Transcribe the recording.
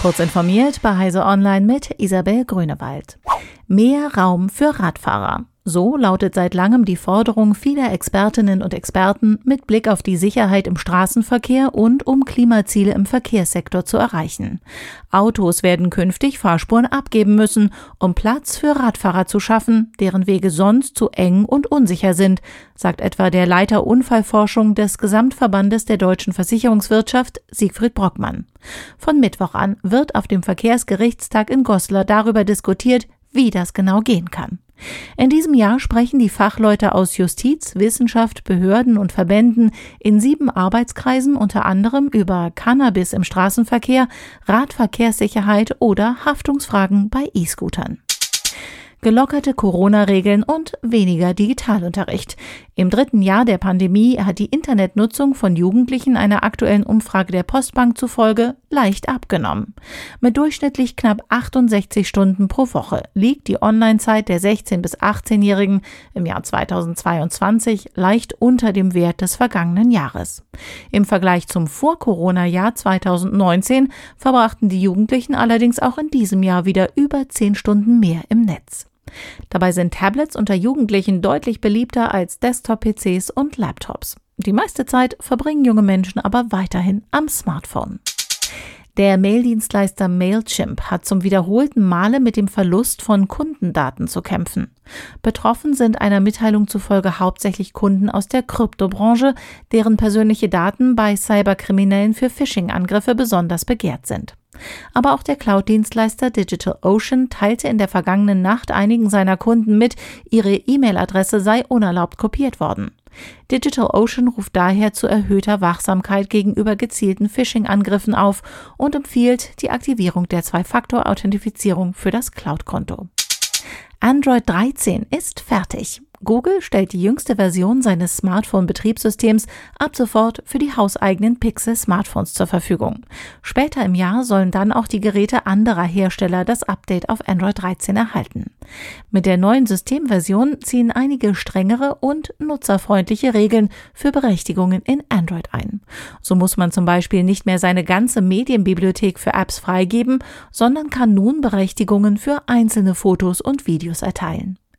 Kurz informiert bei Heise Online mit Isabel Grünewald. Mehr Raum für Radfahrer. So lautet seit langem die Forderung vieler Expertinnen und Experten mit Blick auf die Sicherheit im Straßenverkehr und um Klimaziele im Verkehrssektor zu erreichen. Autos werden künftig Fahrspuren abgeben müssen, um Platz für Radfahrer zu schaffen, deren Wege sonst zu eng und unsicher sind, sagt etwa der Leiter Unfallforschung des Gesamtverbandes der deutschen Versicherungswirtschaft, Siegfried Brockmann. Von Mittwoch an wird auf dem Verkehrsgerichtstag in Goslar darüber diskutiert, wie das genau gehen kann. In diesem Jahr sprechen die Fachleute aus Justiz, Wissenschaft, Behörden und Verbänden in sieben Arbeitskreisen unter anderem über Cannabis im Straßenverkehr, Radverkehrssicherheit oder Haftungsfragen bei E-Scootern gelockerte Corona-Regeln und weniger Digitalunterricht. Im dritten Jahr der Pandemie hat die Internetnutzung von Jugendlichen einer aktuellen Umfrage der Postbank zufolge leicht abgenommen. Mit durchschnittlich knapp 68 Stunden pro Woche liegt die Online-Zeit der 16- bis 18-Jährigen im Jahr 2022 leicht unter dem Wert des vergangenen Jahres. Im Vergleich zum Vor-Corona-Jahr 2019 verbrachten die Jugendlichen allerdings auch in diesem Jahr wieder über 10 Stunden mehr im Netz. Dabei sind Tablets unter Jugendlichen deutlich beliebter als Desktop-PCs und Laptops. Die meiste Zeit verbringen junge Menschen aber weiterhin am Smartphone. Der Maildienstleister Mailchimp hat zum wiederholten Male mit dem Verlust von Kundendaten zu kämpfen. Betroffen sind einer Mitteilung zufolge hauptsächlich Kunden aus der Kryptobranche, deren persönliche Daten bei Cyberkriminellen für Phishing-Angriffe besonders begehrt sind. Aber auch der Cloud-Dienstleister DigitalOcean teilte in der vergangenen Nacht einigen seiner Kunden mit, ihre E-Mail-Adresse sei unerlaubt kopiert worden. DigitalOcean ruft daher zu erhöhter Wachsamkeit gegenüber gezielten Phishing-Angriffen auf und empfiehlt die Aktivierung der Zwei-Faktor-Authentifizierung für das Cloud-Konto. Android 13 ist fertig. Google stellt die jüngste Version seines Smartphone-Betriebssystems ab sofort für die hauseigenen Pixel-Smartphones zur Verfügung. Später im Jahr sollen dann auch die Geräte anderer Hersteller das Update auf Android 13 erhalten. Mit der neuen Systemversion ziehen einige strengere und nutzerfreundliche Regeln für Berechtigungen in Android ein. So muss man zum Beispiel nicht mehr seine ganze Medienbibliothek für Apps freigeben, sondern kann nun Berechtigungen für einzelne Fotos und Videos erteilen.